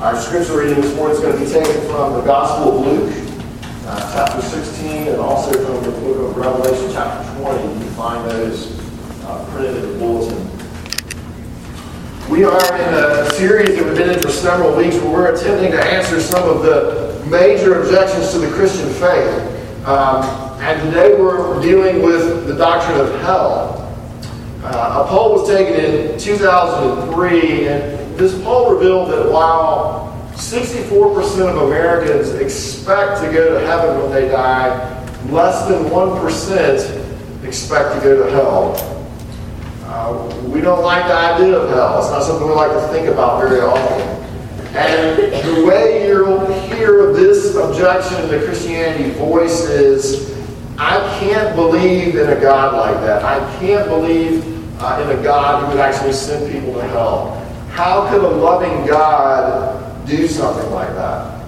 Our scripture reading this morning is going to be taken from the Gospel of Luke, uh, chapter 16, and also from the book of Revelation, chapter 20. You can find those uh, printed in the bulletin. We are in a series that we've been in for several weeks where we're attempting to answer some of the major objections to the Christian faith. Um, and today we're dealing with the doctrine of hell. Uh, a poll was taken in 2003, and this poll revealed that while 64% of Americans expect to go to heaven when they die, less than 1% expect to go to hell. Uh, we don't like the idea of hell. It's not something we like to think about very often. And the way you'll hear this objection to Christianity voice is I can't believe in a God like that. I can't believe uh, in a God who would actually send people to hell. How could a loving God do something like that?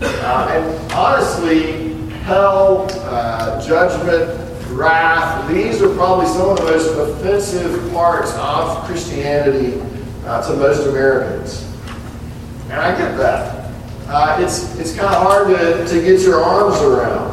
Uh, and honestly, hell, uh, judgment, wrath, these are probably some of the most offensive parts of Christianity uh, to most Americans. And I get that. Uh, it's it's kind of hard to, to get your arms around.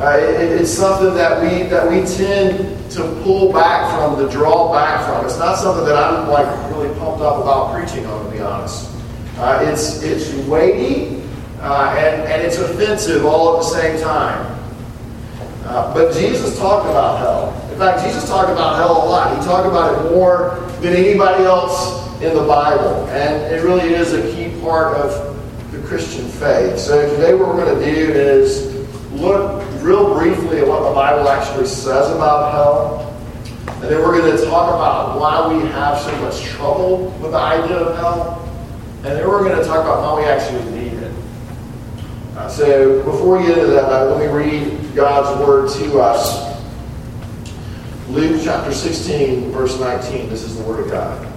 Uh, it, it's something that we that we tend to pull back from, to draw back from. It's not something that I'm like really up about preaching on, to be honest. Uh, it's it's weighty uh, and and it's offensive all at the same time. Uh, but Jesus talked about hell. In fact, Jesus talked about hell a lot. He talked about it more than anybody else in the Bible, and it really is a key part of the Christian faith. So today, what we're going to do is look real briefly at what the Bible actually says about hell. And then we're going to talk about why we have so much trouble with the idea of hell. And then we're going to talk about how we actually need it. Uh, so before we get into that, uh, let me read God's word to us. Luke chapter 16, verse 19. This is the word of God.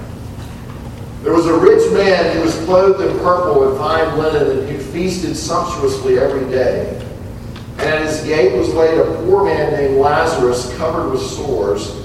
There was a rich man who was clothed in purple and fine linen and who feasted sumptuously every day. And at his gate was laid a poor man named Lazarus, covered with sores,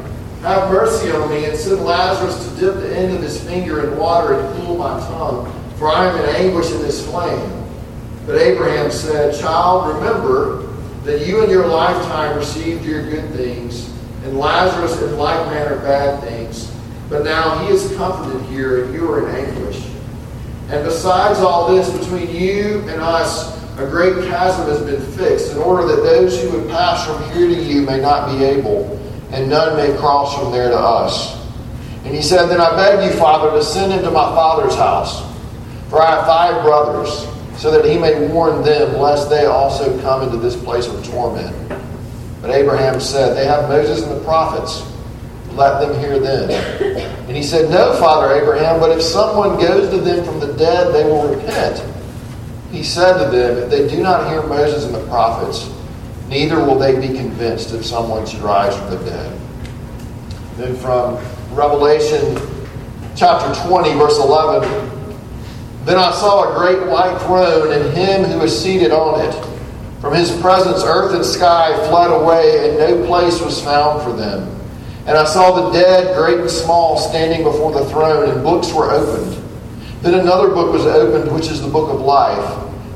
have mercy on me and send Lazarus to dip the end of his finger in water and cool my tongue, for I am in anguish in this flame. But Abraham said, Child, remember that you in your lifetime received your good things, and Lazarus in like manner bad things. But now he is comforted here, and you are in anguish. And besides all this, between you and us, a great chasm has been fixed, in order that those who would pass from here to you may not be able and none may cross from there to us. And he said, Then I beg you, Father, to send into my father's house, for I have five brothers, so that he may warn them, lest they also come into this place of torment. But Abraham said, They have Moses and the prophets. Let them hear them. And he said, No, Father Abraham, but if someone goes to them from the dead, they will repent. He said to them, If they do not hear Moses and the prophets, neither will they be convinced if someone should rise from the dead. Then from Revelation chapter 20, verse 11 Then I saw a great white throne and him who was seated on it. From his presence, earth and sky fled away, and no place was found for them. And I saw the dead, great and small, standing before the throne, and books were opened. Then another book was opened, which is the book of life.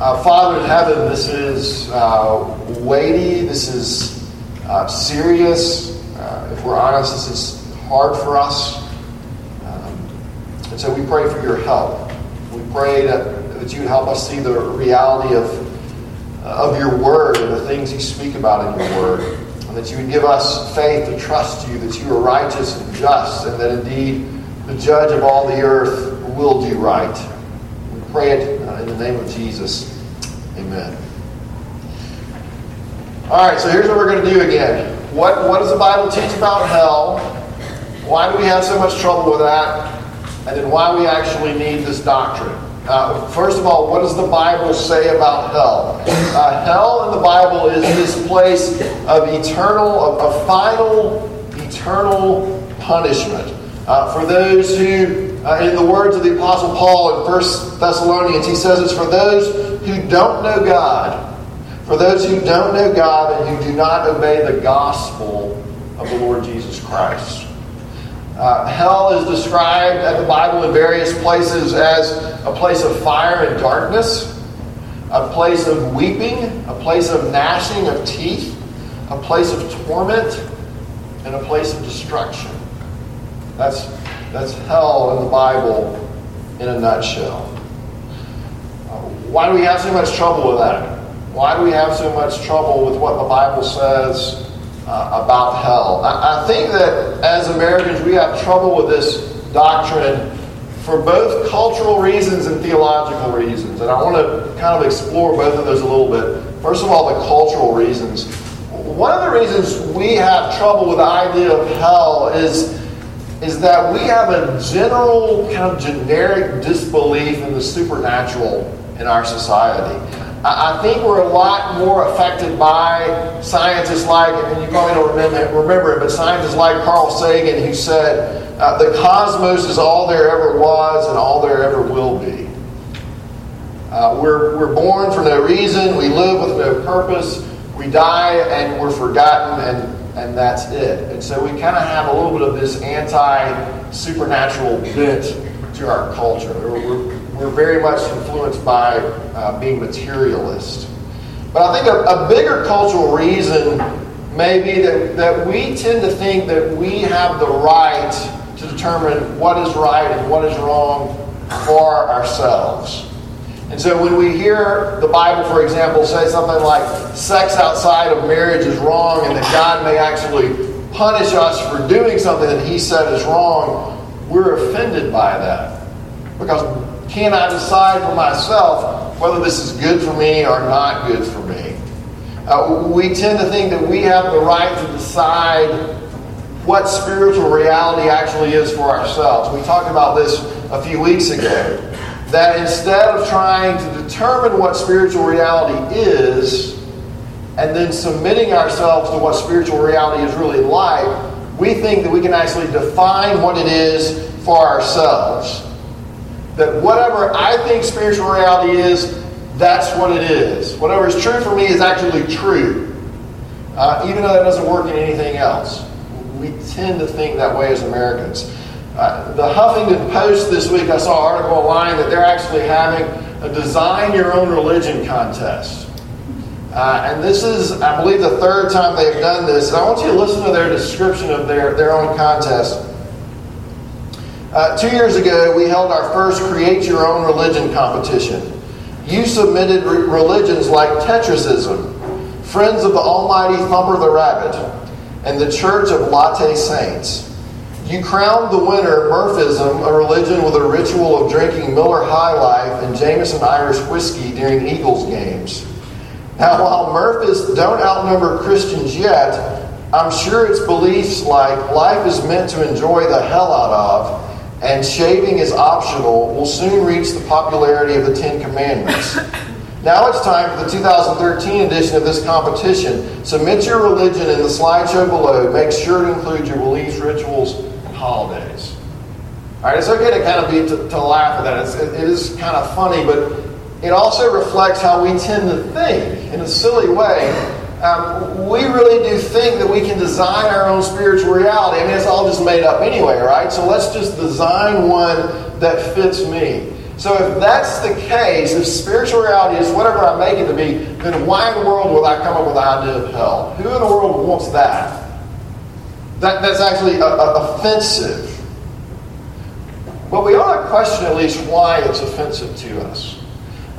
Uh, Father in heaven, this is uh, weighty, this is uh, serious. Uh, if we're honest, this is hard for us. Um, and so we pray for your help. We pray that, that you help us see the reality of, of your word and the things you speak about in your word. And that you would give us faith to trust you, that you are righteous and just, and that indeed the judge of all the earth will do right. We pray it uh, the name of Jesus. Amen. All right, so here's what we're going to do again. What, what does the Bible teach about hell? Why do we have so much trouble with that? And then why we actually need this doctrine. Uh, first of all, what does the Bible say about hell? Uh, hell in the Bible is this place of eternal, of, of final, eternal punishment. Uh, for those who, uh, in the words of the Apostle Paul in 1 Thessalonians, he says it's for those who don't know God. For those who don't know God and who do not obey the gospel of the Lord Jesus Christ. Uh, hell is described in the Bible in various places as a place of fire and darkness, a place of weeping, a place of gnashing of teeth, a place of torment, and a place of destruction. That's, that's hell in the Bible in a nutshell. Uh, why do we have so much trouble with that? Why do we have so much trouble with what the Bible says uh, about hell. I, I think that as Americans, we have trouble with this doctrine for both cultural reasons and theological reasons. And I want to kind of explore both of those a little bit. First of all, the cultural reasons. One of the reasons we have trouble with the idea of hell is, is that we have a general, kind of generic disbelief in the supernatural in our society. I think we're a lot more affected by scientists like, and you probably don't remember, remember it, but scientists like Carl Sagan who said, uh, the cosmos is all there ever was and all there ever will be. Uh, we're, we're born for no reason, we live with no purpose, we die and we're forgotten, and, and that's it. And so we kind of have a little bit of this anti supernatural bent to our culture. We're, we're very much influenced by uh, being materialist. But I think a, a bigger cultural reason may be that, that we tend to think that we have the right to determine what is right and what is wrong for ourselves. And so when we hear the Bible, for example, say something like sex outside of marriage is wrong and that God may actually punish us for doing something that He said is wrong, we're offended by that. Because can I decide for myself whether this is good for me or not good for me? Uh, we tend to think that we have the right to decide what spiritual reality actually is for ourselves. We talked about this a few weeks ago. That instead of trying to determine what spiritual reality is, and then submitting ourselves to what spiritual reality is really like, we think that we can actually define what it is for ourselves that whatever I think spiritual reality is, that's what it is. Whatever is true for me is actually true, uh, even though that doesn't work in anything else. We tend to think that way as Americans. Uh, the Huffington Post this week, I saw an article online that they're actually having a design your own religion contest. Uh, and this is, I believe, the third time they've done this. And I want you to listen to their description of their, their own contest. Uh, two years ago, we held our first Create Your Own Religion competition. You submitted re- religions like Tetrisism, Friends of the Almighty Thumper the Rabbit, and the Church of Latte Saints. You crowned the winner Murphism, a religion with a ritual of drinking Miller High Life and Jameson Irish whiskey during Eagles games. Now, while Murphists don't outnumber Christians yet, I'm sure its beliefs like life is meant to enjoy the hell out of and shaving is optional will soon reach the popularity of the Ten Commandments. Now it's time for the 2013 edition of this competition. Submit your religion in the slideshow below. Make sure to include your beliefs, rituals, holidays. All right, it's okay to kind of be to, to laugh at that. It's, it, it is kind of funny, but it also reflects how we tend to think in a silly way um, we really do think that we can design our own spiritual reality. I mean, it's all just made up anyway, right? So let's just design one that fits me. So if that's the case, if spiritual reality is whatever I make it to be, then why in the world would I come up with the idea of hell? Who in the world wants that? That that's actually a, a, offensive. But we ought to question at least why it's offensive to us.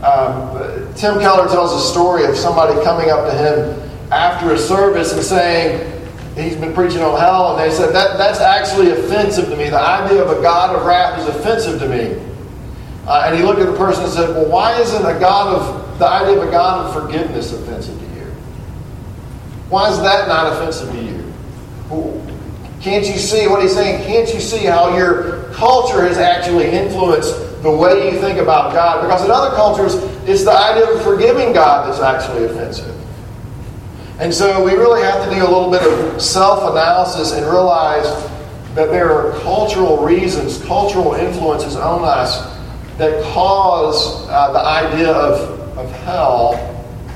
Um, Tim Keller tells a story of somebody coming up to him after a service and saying, he's been preaching on hell, and they said, that, that's actually offensive to me. The idea of a God of wrath is offensive to me. Uh, and he looked at the person and said, Well, why isn't a God of the idea of a God of forgiveness offensive to you? Why is that not offensive to you? Can't you see what he's saying? Can't you see how your culture has actually influenced the way you think about God? Because in other cultures, it's the idea of forgiving God that's actually offensive. And so we really have to do a little bit of self analysis and realize that there are cultural reasons, cultural influences on us that cause uh, the idea of, of hell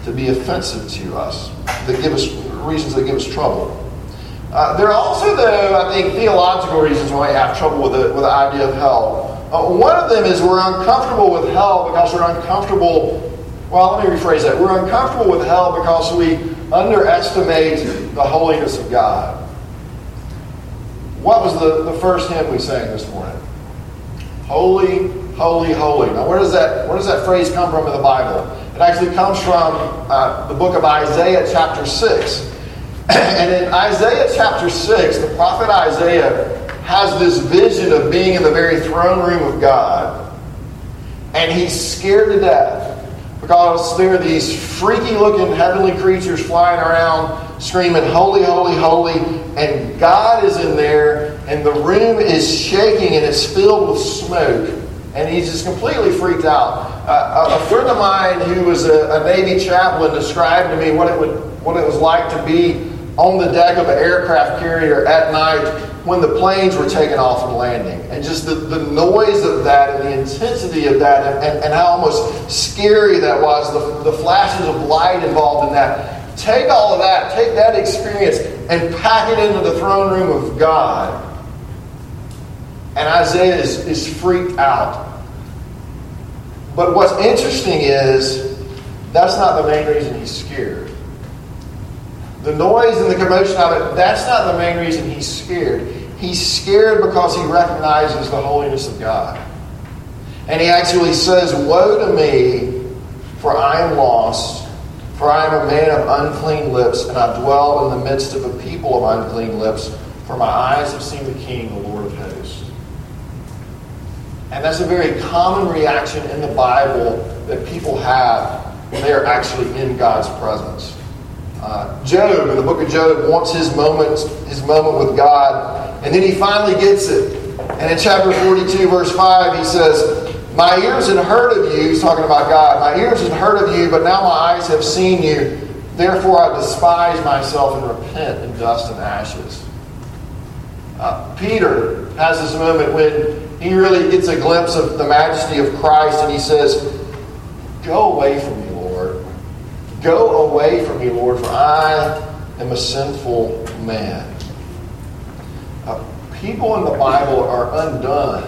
to be offensive to us, that give us reasons that give us trouble. Uh, there are also, though, I think, theological reasons why we have trouble with the, with the idea of hell. Uh, one of them is we're uncomfortable with hell because we're uncomfortable. Well, let me rephrase that. We're uncomfortable with hell because we underestimate the holiness of God. What was the, the first hymn we sang this morning? Holy, holy, holy. Now, where does that where does that phrase come from in the Bible? It actually comes from uh, the book of Isaiah, chapter six. and in Isaiah chapter six, the prophet Isaiah has this vision of being in the very throne room of God, and he's scared to death because there are these freaky looking heavenly creatures flying around screaming, Holy, holy, holy, and God is in there, and the room is shaking and it's filled with smoke. And he's just completely freaked out. Uh, a, friend of mine who was a, a Navy chaplain described to me what it would what it was like to be on the deck of an aircraft carrier at night when the planes were taking off and landing. And just the, the noise of that and the intensity of that and, and, how almost scary that was, the, the flashes of light involved in that. Take all of that, take that experience, and pack it into the throne room of God. And Isaiah is, is freaked out. But what's interesting is that's not the main reason he's scared. The noise and the commotion of it, that's not the main reason he's scared. He's scared because he recognizes the holiness of God. And he actually says, Woe to me, for I am lost, for I am a man of unclean lips, and I dwell in the midst of a people of unclean lips, for my eyes have seen the King, the Lord of hosts. And that's a very common reaction in the Bible that people have when they are actually in God's presence. Uh, Job, in the book of Job, wants his moment, his moment with God, and then he finally gets it. And in chapter 42, verse 5, he says, My ears had heard of you, he's talking about God, my ears had heard of you, but now my eyes have seen you. Therefore I despise myself and repent in dust and ashes. Uh, Peter has this moment when he really gets a glimpse of the majesty of Christ and he says, Go away from me Go away from me, Lord, for I am a sinful man. Uh, people in the Bible are undone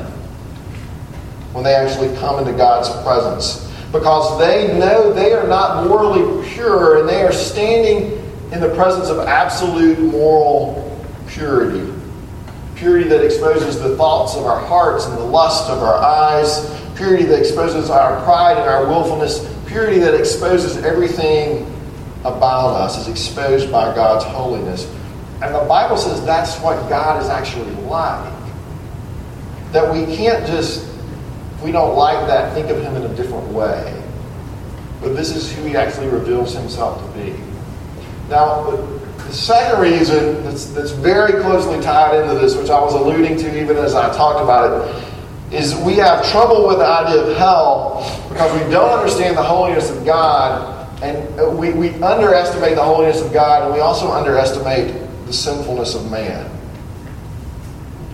when they actually come into God's presence because they know they are not morally pure and they are standing in the presence of absolute moral purity. Purity that exposes the thoughts of our hearts and the lust of our eyes. Purity that exposes our pride and our willfulness purity that exposes everything about us is exposed by God's holiness. And the Bible says that's what God is actually like. That we can't just, we don't like that, think of Him in a different way. But this is who He actually reveals Himself to be. Now, the second reason that's, that's very closely tied into this, which I was alluding to even as I talked about it, is we have trouble with the idea of hell because we don't understand the holiness of God and we, we underestimate the holiness of God and we also underestimate the sinfulness of man.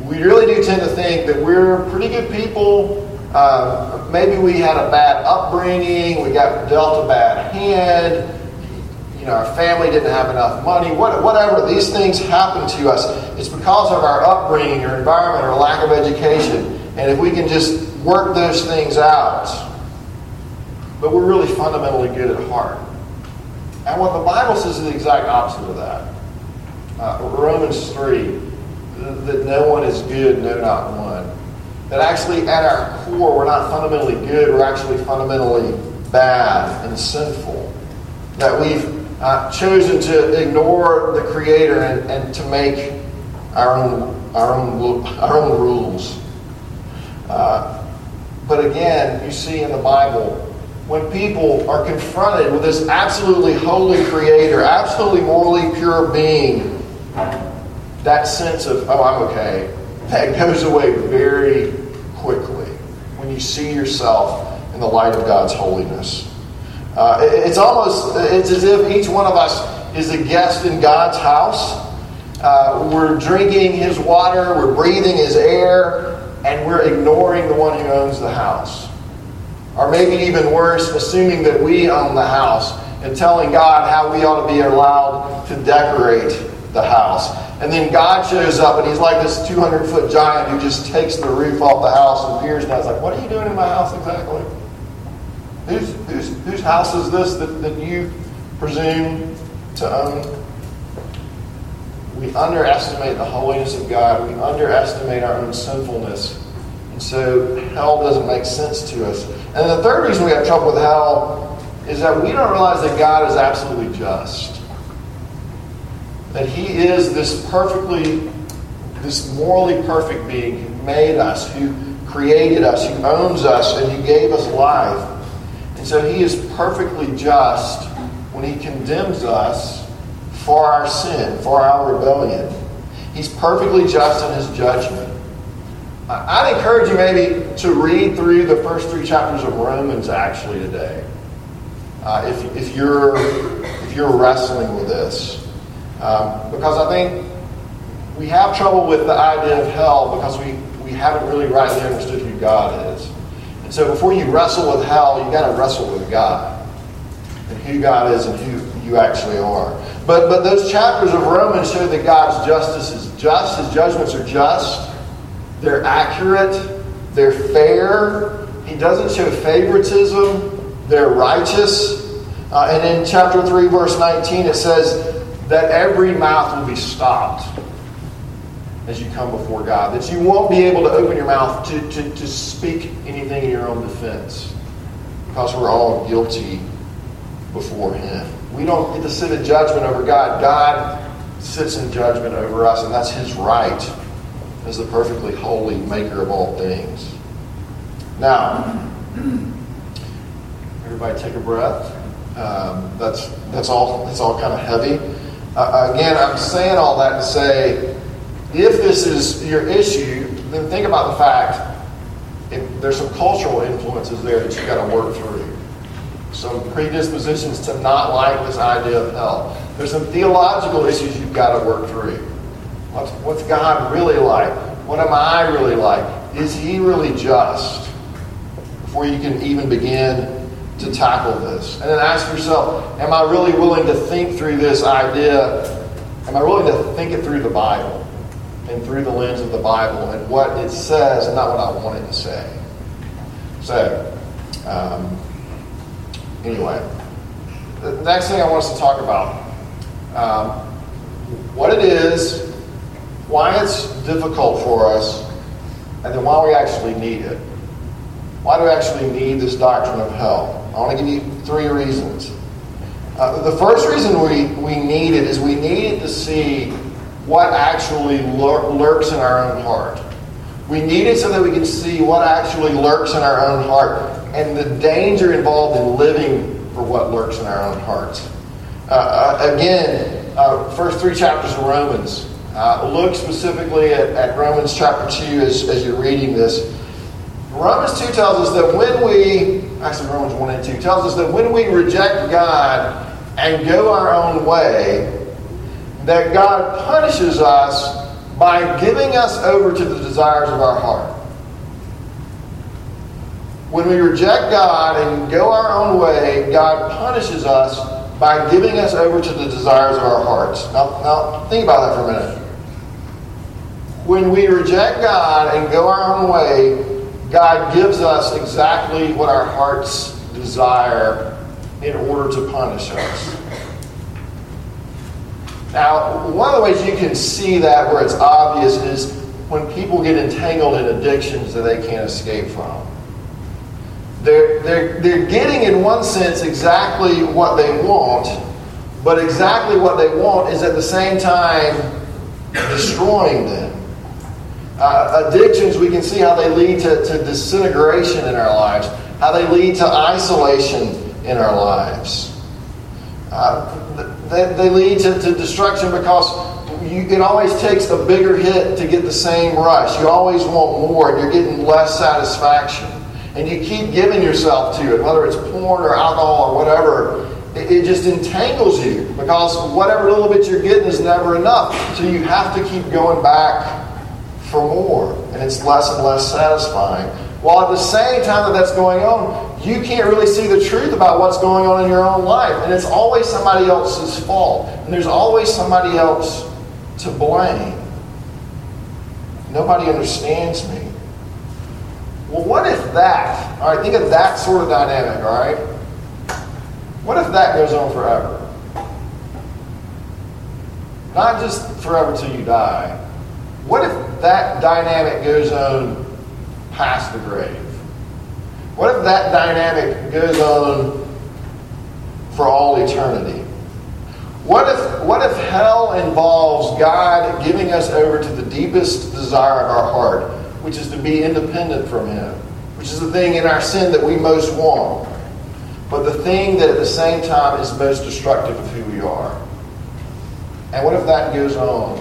We really do tend to think that we're pretty good people. Uh, maybe we had a bad upbringing, we got dealt a bad hand, you know, our family didn't have enough money, what, whatever, these things happen to us. It's because of our upbringing or environment or lack of education. And if we can just work those things out, but we're really fundamentally good at heart. And what the Bible says is the exact opposite of that. Uh, Romans 3, that no one is good, no, not one. That actually, at our core, we're not fundamentally good, we're actually fundamentally bad and sinful, that we've uh, chosen to ignore the Creator and, and to make our own, our own, our own rules. Uh, but again, you see in the Bible, when people are confronted with this absolutely holy Creator, absolutely morally pure being, that sense of, oh, I'm okay, that goes away very quickly when you see yourself in the light of God's holiness. Uh, it's almost, it's as if each one of us is a guest in God's house. Uh, we're drinking His water, we're breathing His air, and we're ignoring the one who owns the house. Or maybe even worse, assuming that we own the house and telling God how we ought to be allowed to decorate the house. And then God shows up and he's like this 200 foot giant who just takes the roof off the house and appears and I was like, What are you doing in my house exactly? Whose, whose, whose house is this that, that you presume to own? We underestimate the holiness of God. We underestimate our own sinfulness. And so hell doesn't make sense to us. And the third reason we have trouble with hell is that we don't realize that God is absolutely just. That He is this perfectly, this morally perfect being who made us, who created us, who owns us, and who gave us life. And so He is perfectly just when He condemns us for our sin, for our rebellion. He's perfectly just in His judgment. I'd encourage you maybe to read through the first three chapters of Romans actually today. Uh, if, if, you're, if you're wrestling with this. Um, because I think we have trouble with the idea of hell because we, we haven't really rightly understood who God is. And so before you wrestle with hell, you've got to wrestle with God and who God is and who you actually are. But, but those chapters of Romans show that God's justice is just, his judgments are just. They're accurate. They're fair. He doesn't show favoritism. They're righteous. Uh, and in chapter 3, verse 19, it says that every mouth will be stopped as you come before God. That you won't be able to open your mouth to, to, to speak anything in your own defense. Because we're all guilty before Him. We don't get to sit in judgment over God. God sits in judgment over us, and that's His right as the perfectly holy maker of all things. Now, everybody take a breath. Um, that's that's all. That's all kind of heavy. Uh, again, I'm saying all that to say, if this is your issue, then think about the fact there's some cultural influences there that you've got to work through. Some predispositions to not like this idea of hell. There's some theological issues you've got to work through. What's, what's God really like? What am I really like? Is He really just? Before you can even begin to tackle this. And then ask yourself, am I really willing to think through this idea? Am I willing to think it through the Bible and through the lens of the Bible and what it says and not what I want it to say? So, um, anyway, the next thing I want us to talk about um, what it is why it's difficult for us, and then why we actually need it. Why do we actually need this doctrine of hell? I want to give you three reasons. Uh, the first reason we, we need it is we need to see what actually lur- lurks in our own heart. We need it so that we can see what actually lurks in our own heart and the danger involved in living for what lurks in our own hearts. Uh, uh, again, uh, first three chapters of Romans uh, look specifically at, at, Romans chapter 2 as, as you're reading this. Romans 2 tells us that when we, actually, Romans 1 and 2 tells us that when we reject God and go our own way, that God punishes us by giving us over to the desires of our heart. When we reject God and go our own way, God punishes us by giving us over to the desires of our hearts. Now, now think about that for a minute. When we reject God and go our own way, God gives us exactly what our hearts desire in order to punish us. Now, one of the ways you can see that where it's obvious is when people get entangled in addictions that they can't escape from. They're, they're, they're getting, in one sense, exactly what they want, but exactly what they want is at the same time destroying them. Uh, addictions, we can see how they lead to, to disintegration in our lives, how they lead to isolation in our lives. Uh, they, they lead to, to destruction because you, it always takes a bigger hit to get the same rush. You always want more, and you're getting less satisfaction. And you keep giving yourself to it, whether it's porn or alcohol or whatever. It, it just entangles you because whatever little bit you're getting is never enough. So you have to keep going back for more, and it's less and less satisfying. While at the same time that that's going on, you can't really see the truth about what's going on in your own life. And it's always somebody else's fault. And there's always somebody else to blame. Nobody understands me. Well, what if that, all right, think of that sort of dynamic, all right? What if that goes on forever? Not just forever till you die. What if that dynamic goes on past the grave? What if that dynamic goes on for all eternity? What if, what if hell involves God giving us over to the deepest desire of our heart, which is to be independent from Him, which is the thing in our sin that we most want, but the thing that at the same time is most destructive of who we are? And what if that goes on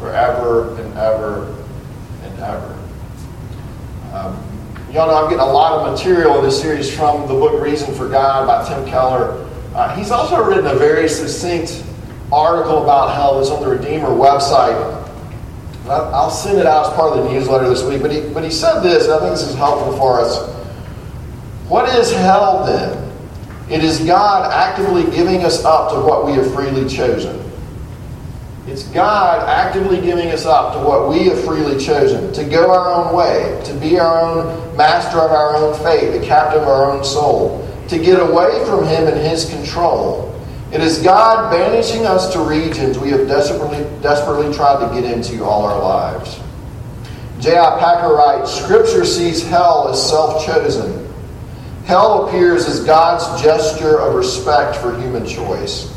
forever and ever and ever? Um, y'all know I'm getting a lot of material in this series from the book Reason for God by Tim Keller. Uh, he's also written a very succinct article about hell that's on the Redeemer website. I'll send it out as part of the newsletter this week. But he, but he said this, and I think this is helpful for us. What is hell then? It is God actively giving us up to what we have freely chosen. It's God actively giving us up to what we have freely chosen, to go our own way, to be our own master of our own fate, the captain of our own soul to get away from Him and His control. It is God banishing us to regions we have desperately, desperately tried to get into all our lives. J.I. Packer writes Scripture sees hell as self chosen. Hell appears as God's gesture of respect for human choice.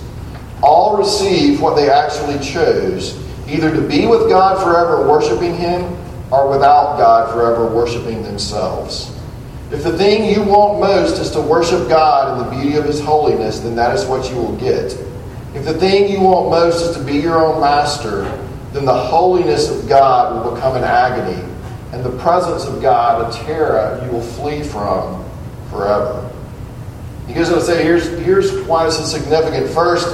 All receive what they actually chose, either to be with God forever worshiping Him or without God forever worshiping themselves. If the thing you want most is to worship God in the beauty of His holiness, then that is what you will get. If the thing you want most is to be your own master, then the holiness of God will become an agony, and the presence of God a terror you will flee from forever. He goes on to say, here's, here's why this is significant. First,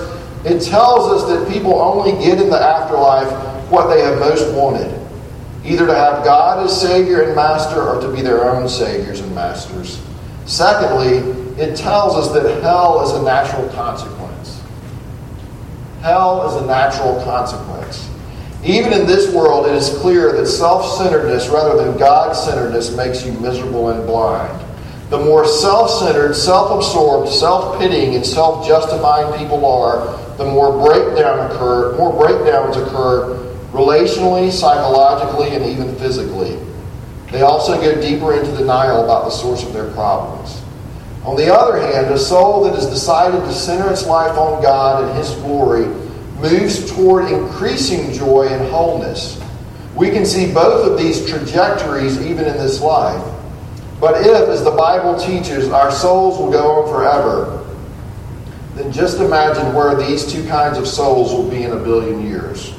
it tells us that people only get in the afterlife what they have most wanted either to have God as Savior and Master or to be their own Saviors and Masters. Secondly, it tells us that hell is a natural consequence. Hell is a natural consequence. Even in this world, it is clear that self centeredness rather than God centeredness makes you miserable and blind. The more self centered, self absorbed, self pitying, and self justifying people are, the more breakdown occur, more breakdowns occur relationally, psychologically, and even physically. They also go deeper into denial about the source of their problems. On the other hand, a soul that has decided to center its life on God and His glory moves toward increasing joy and wholeness. We can see both of these trajectories even in this life. But if, as the Bible teaches, our souls will go on forever, then just imagine where these two kinds of souls will be in a billion years.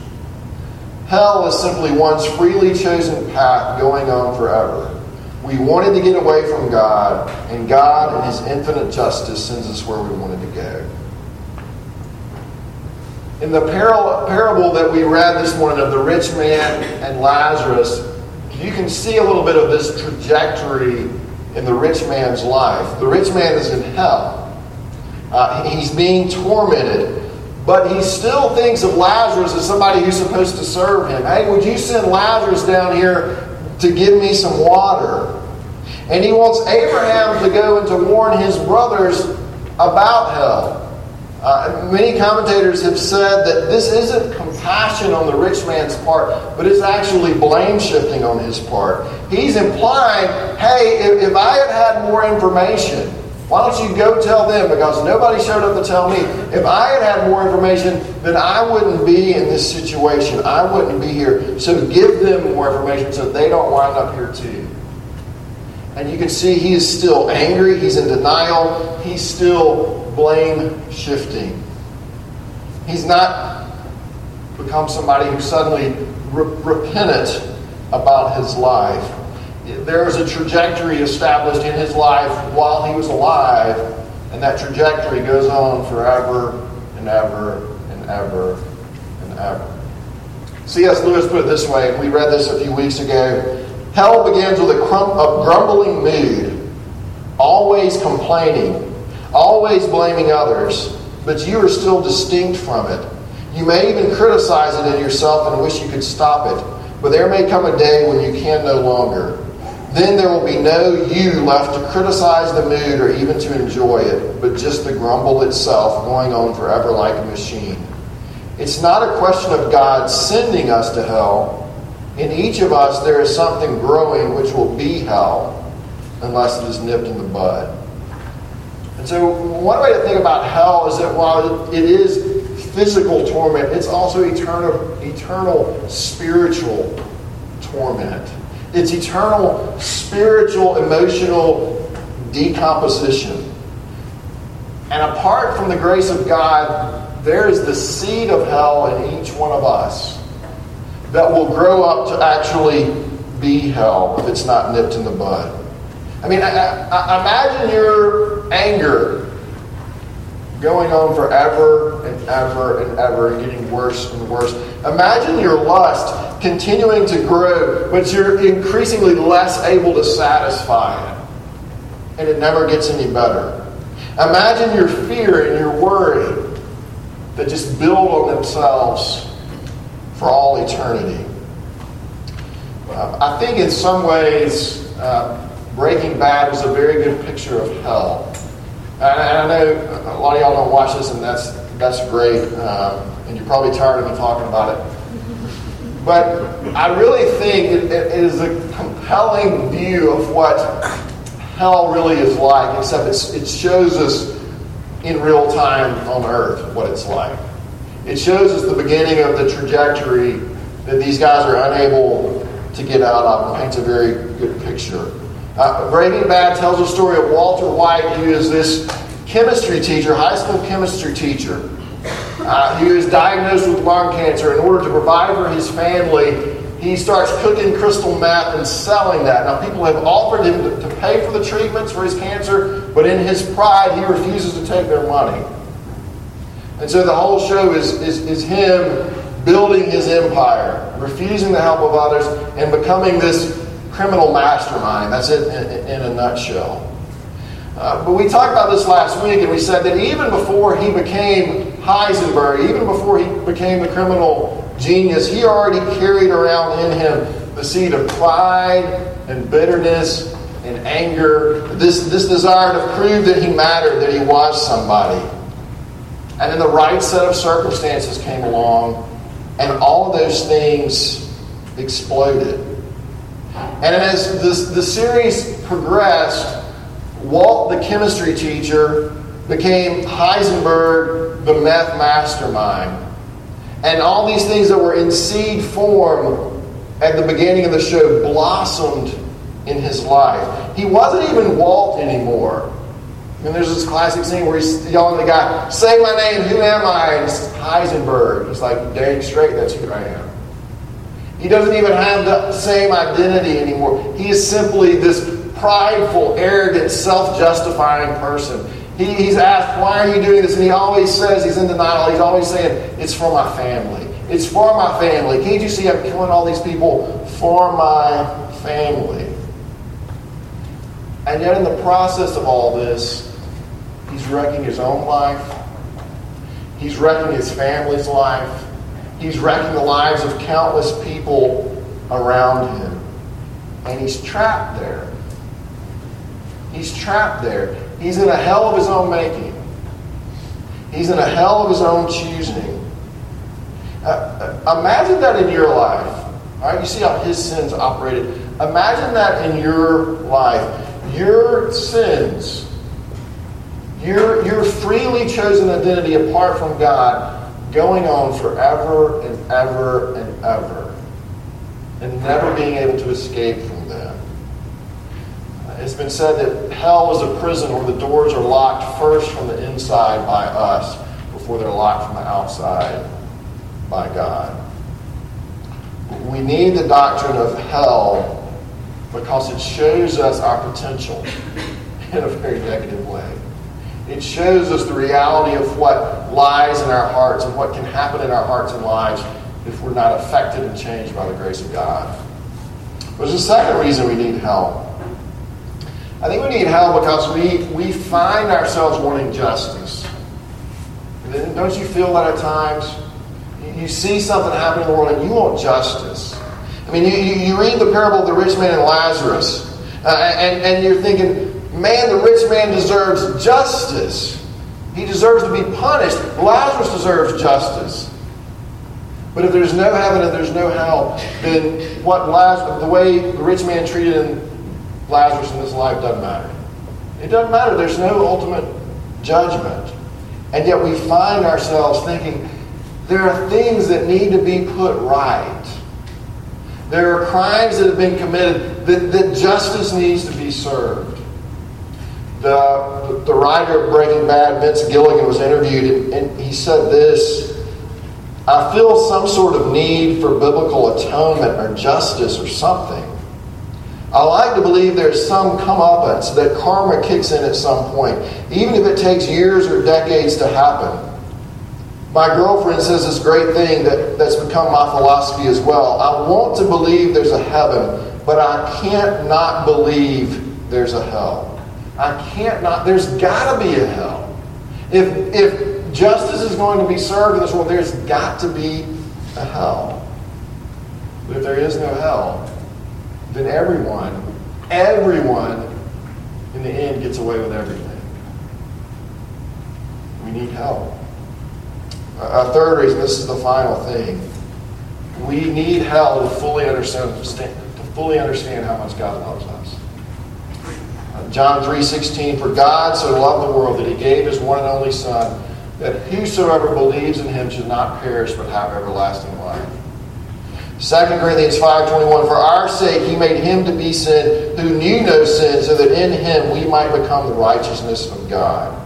Hell is simply one's freely chosen path going on forever. We wanted to get away from God, and God, in His infinite justice, sends us where we wanted to go. In the parable that we read this morning of the rich man and Lazarus, you can see a little bit of this trajectory in the rich man's life. The rich man is in hell. Uh, he's being tormented. But he still thinks of Lazarus as somebody who's supposed to serve him. Hey, would you send Lazarus down here to give me some water? And he wants Abraham to go and to warn his brothers about hell. Uh, many commentators have said that this isn't compassion on the rich man's part, but it's actually blame shifting on his part. He's implying, hey, if, if I had had more information, why don't you go tell them? Because nobody showed up to tell me. If I had had more information, then I wouldn't be in this situation. I wouldn't be here. So give them more information so they don't wind up here too. And you can see he is still angry. He's in denial. He's still blame shifting. He's not become somebody who's suddenly re- repentant about his life. There is a trajectory established in his life while he was alive, and that trajectory goes on forever and ever and ever and ever. C.S. Lewis put it this way, and we read this a few weeks ago. Hell begins with a, a grumbling mood, always complaining, always blaming others, but you are still distinct from it. You may even criticize it in yourself and wish you could stop it, but there may come a day when you can no longer. Then there will be no you left to criticize the mood or even to enjoy it, but just the grumble itself going on forever like a machine. It's not a question of God sending us to hell. In each of us, there is something growing which will be hell unless it is nipped in the bud. And so, one way to think about hell is that while it is physical torment, it's also eternal, eternal spiritual torment. It's eternal spiritual, emotional decomposition. And apart from the grace of God, there is the seed of hell in each one of us that will grow up to actually be hell if it's not nipped in the bud. I mean, I, I, imagine your anger going on forever and ever and ever and getting worse and worse. Imagine your lust continuing to grow, but you're increasingly less able to satisfy it. And it never gets any better. Imagine your fear and your worry that just build on themselves for all eternity. Uh, I think in some ways, uh, Breaking Bad was a very good picture of hell. And I know a lot of y'all don't watch this, and that's that's great. Um, and you're probably tired of me talking about it. But I really think it, it is a compelling view of what hell really is like, except it shows us in real time on earth what it's like. It shows us the beginning of the trajectory that these guys are unable to get out of and paints a very good picture. Uh, Breaking Bad tells the story of Walter White, who is this chemistry teacher, high school chemistry teacher, uh, is diagnosed with lung cancer. In order to provide for his family, he starts cooking crystal meth and selling that. Now, people have offered him to, to pay for the treatments for his cancer, but in his pride, he refuses to take their money. And so the whole show is, is, is him building his empire, refusing the help of others, and becoming this criminal mastermind. That's it in, in a nutshell. Uh, but we talked about this last week, and we said that even before he became Heisenberg, even before he became the criminal genius, he already carried around in him the seed of pride and bitterness and anger, this, this desire to prove that he mattered, that he was somebody. And then the right set of circumstances came along, and all those things exploded. And as the, the series progressed, Walt, the chemistry teacher, became Heisenberg, the meth mastermind. And all these things that were in seed form at the beginning of the show blossomed in his life. He wasn't even Walt anymore. I mean, there's this classic scene where he's yelling at the guy, Say my name, who am I? And it's Heisenberg. He's like, Dang straight, that's who I am. He doesn't even have the same identity anymore. He is simply this prideful, arrogant, self justifying person. He, he's asked, Why are you doing this? And he always says, He's in denial. He's always saying, It's for my family. It's for my family. Can't you see I'm killing all these people for my family? And yet, in the process of all this, he's wrecking his own life. He's wrecking his family's life. He's wrecking the lives of countless people around him. And he's trapped there. He's trapped there. He's in a hell of his own making. He's in a hell of his own choosing. Uh, uh, imagine that in your life. All right, you see how his sins operated. Imagine that in your life. Your sins, your, your freely chosen identity apart from God, going on forever and ever and ever, and never being able to escape from them. Uh, it's been said that hell is a prison where the doors are locked first from the inside by us before they're locked from the outside by God. We need the doctrine of hell because it shows us our potential in a very negative way. It shows us the reality of what lies in our hearts and what can happen in our hearts and lives if we're not affected and changed by the grace of God. There's a second reason we need help. I think we need help because we, we find ourselves wanting justice. And don't you feel that at times? You, see something happen in the world and you want justice. I mean, you, you read the parable of the rich man and Lazarus, uh, and, and you're thinking, man, the rich man deserves justice. He deserves to be punished. Lazarus deserves justice. But if there's no heaven and there's no hell, then what Lazarus, the way the rich man treated Lazarus in this life doesn't matter. It doesn't matter. There's no ultimate judgment. And yet we find ourselves thinking there are things that need to be put right. There are crimes that have been committed that, that justice needs to be served. The, the writer of Breaking Bad, Vince Gilligan, was interviewed and, and he said this I feel some sort of need for biblical atonement or justice or something. I like to believe there's some comeuppance that karma kicks in at some point, even if it takes years or decades to happen. My girlfriend says this great thing that, that's become my philosophy as well. I want to believe there's a heaven, but I can't not believe there's a hell. I can't not, there's got to be a hell. If, if justice is going to be served in this world, there's got to be a hell. But if there is no hell, then everyone, everyone in the end gets away with everything. We need help. A third reason, this is the final thing. We need help to fully understand, to fully understand how much God loves us. John 3.16, For God so loved the world that he gave his one and only Son, that whosoever believes in him should not perish but have everlasting life. 2 Corinthians 5.21, For our sake he made him to be sin who knew no sin, so that in him we might become the righteousness of God.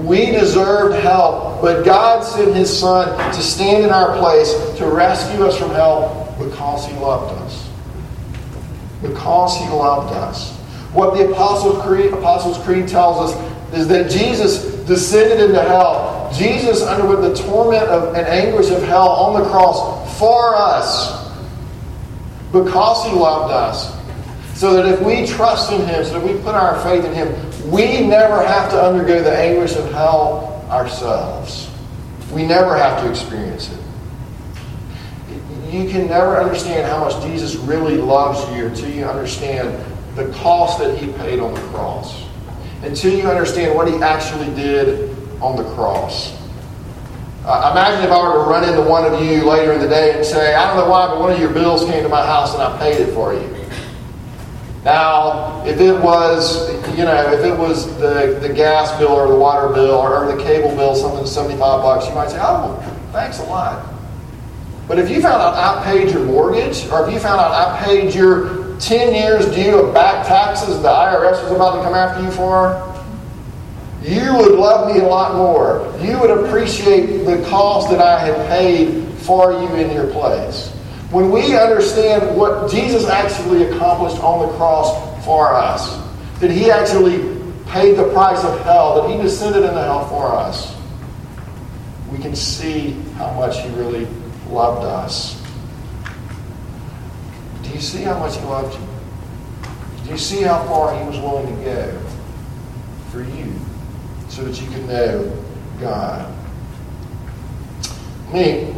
We deserved hell, but God sent his Son to stand in our place to rescue us from hell because he loved us. Because he loved us. What the Apostles' Creed, Apostles' Creed tells us is that Jesus descended into hell. Jesus underwent the torment of, and anguish of hell on the cross for us because he loved us. So that if we trust in him, so that we put our faith in him, we never have to undergo the anguish of hell ourselves. We never have to experience it. You can never understand how much Jesus really loves you until you understand the cost that he paid on the cross. Until you understand what he actually did on the cross. Uh, imagine if I were to run into one of you later in the day and say, I don't know why, but one of your bills came to my house and I paid it for you. Now, if it was, you know, if it was the, the gas bill or the water bill or, the cable bill, something 75 bucks, you might say, oh, thanks a lot. But if you found out I paid your mortgage, or if you found out I paid your 10 years due of back taxes the IRS was about to come after you for, you would love me a lot more. You would appreciate the cost that I had paid for you in your place. When we understand what Jesus actually accomplished on the cross for us, that he actually paid the price of hell, that he descended into hell for us, we can see how much he really loved us. You see how much he loved you? Do you see how far he was willing to go for you? so that you can know God. Let me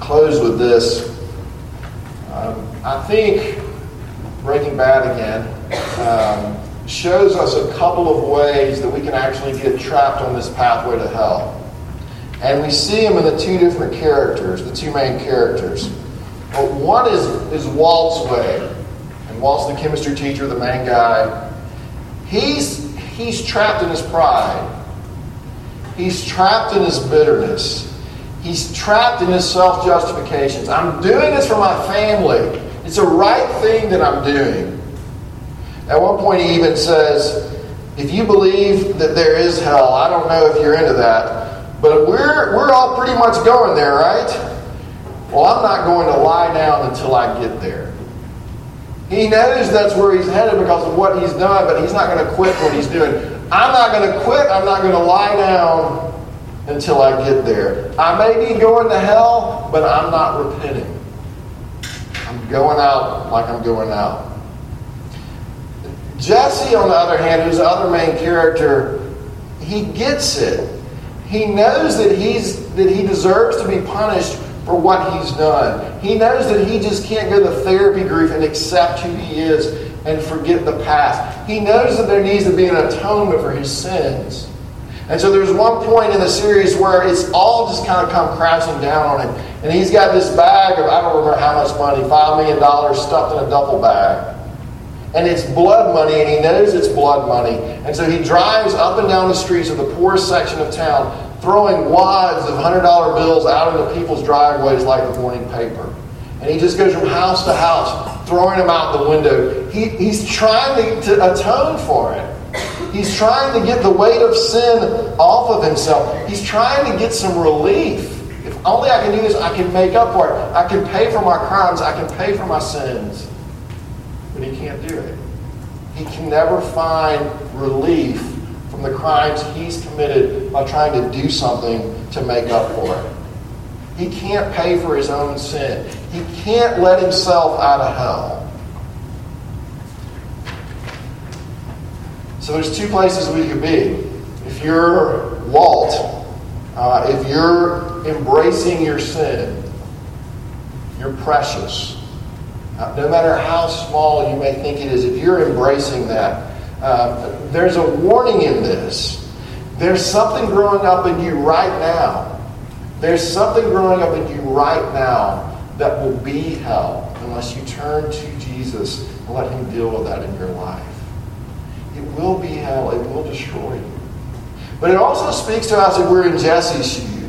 close with this. Um, I think Breaking Bad again um, shows us a couple of ways that we can actually get trapped on this pathway to hell. And we see him in the two different characters, the two main characters. But one is, is Walt's way. And Walt's the chemistry teacher, the main guy. He's, he's trapped in his pride. He's trapped in his bitterness. He's trapped in his self justifications. I'm doing this for my family. It's the right thing that I'm doing. At one point, he even says, If you believe that there is hell, I don't know if you're into that, but we're, we're all pretty much going there, right? Well, I'm not going to lie down until I get there. He knows that's where he's headed because of what he's done, but he's not going to quit what he's doing. I'm not going to quit. I'm not going to lie down until I get there. I may be going to hell, but I'm not repenting. I'm going out like I'm going out. Jesse, on the other hand, who's the other main character, he gets it. He knows that he's that he deserves to be punished for what he's done. He knows that he just can't go to therapy group and accept who he is and forget the past. He knows that there needs to be an atonement for his sins. And so there's one point in the series where it's all just kind of come crashing down on him. And he's got this bag of, I don't remember how much money, $5 million stuffed in a duffel bag. And it's blood money, and he knows it's blood money. And so he drives up and down the streets of the poorest section of town, throwing wads of $100 bills out into people's driveways like the morning paper. And he just goes from house to house, throwing them out the window. He, he's trying to, to atone for it. He's trying to get the weight of sin off of himself. He's trying to get some relief. If only I can do this, I can make up for it. I can pay for my crimes. I can pay for my sins. But he can't do it. He can never find relief from the crimes he's committed by trying to do something to make up for it. He can't pay for his own sin. He can't let himself out of hell. So there's two places we could be. If you're Walt, uh, if you're embracing your sin, you're precious. Uh, no matter how small you may think it is, if you're embracing that, uh, there's a warning in this. There's something growing up in you right now. There's something growing up in you right now that will be hell unless you turn to Jesus and let Him deal with that in your life. It will be hell. It will destroy you. But it also speaks to us if we're in Jesse's shoes.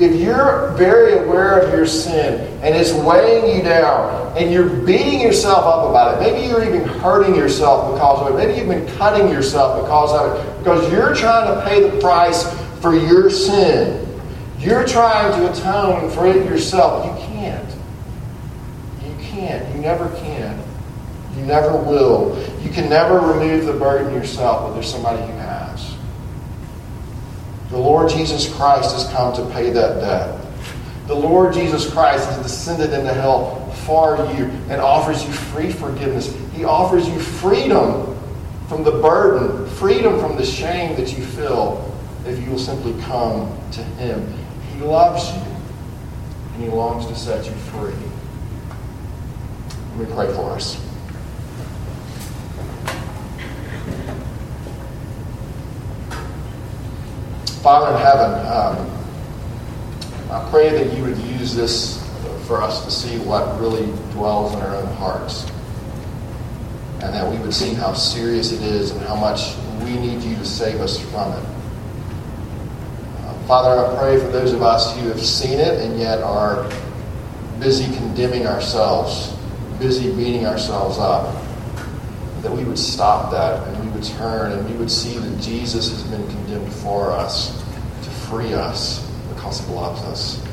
If you're very aware of your sin and it's weighing you down and you're beating yourself up about it, maybe you're even hurting yourself because of it, maybe you've been cutting yourself because of it, because you're trying to pay the price for your sin. You're trying to atone for it yourself. You can't. You can't. You never can. You never will. You can never remove the burden yourself, but there's somebody who has. The Lord Jesus Christ has come to pay that debt. The Lord Jesus Christ has descended into hell for you and offers you free forgiveness. He offers you freedom from the burden, freedom from the shame that you feel if you will simply come to Him. He loves you and He longs to set you free. Let me pray for us. Father in heaven, um, I pray that you would use this for us to see what really dwells in our own hearts. And that we would see how serious it is and how much we need you to save us from it. Uh, Father, I pray for those of us who have seen it and yet are busy condemning ourselves, busy beating ourselves up, that we would stop that turn and we would see that Jesus has been condemned for us to free us because he loves us.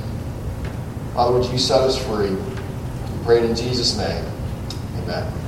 Father, would you set us free? We pray it in Jesus' name. Amen.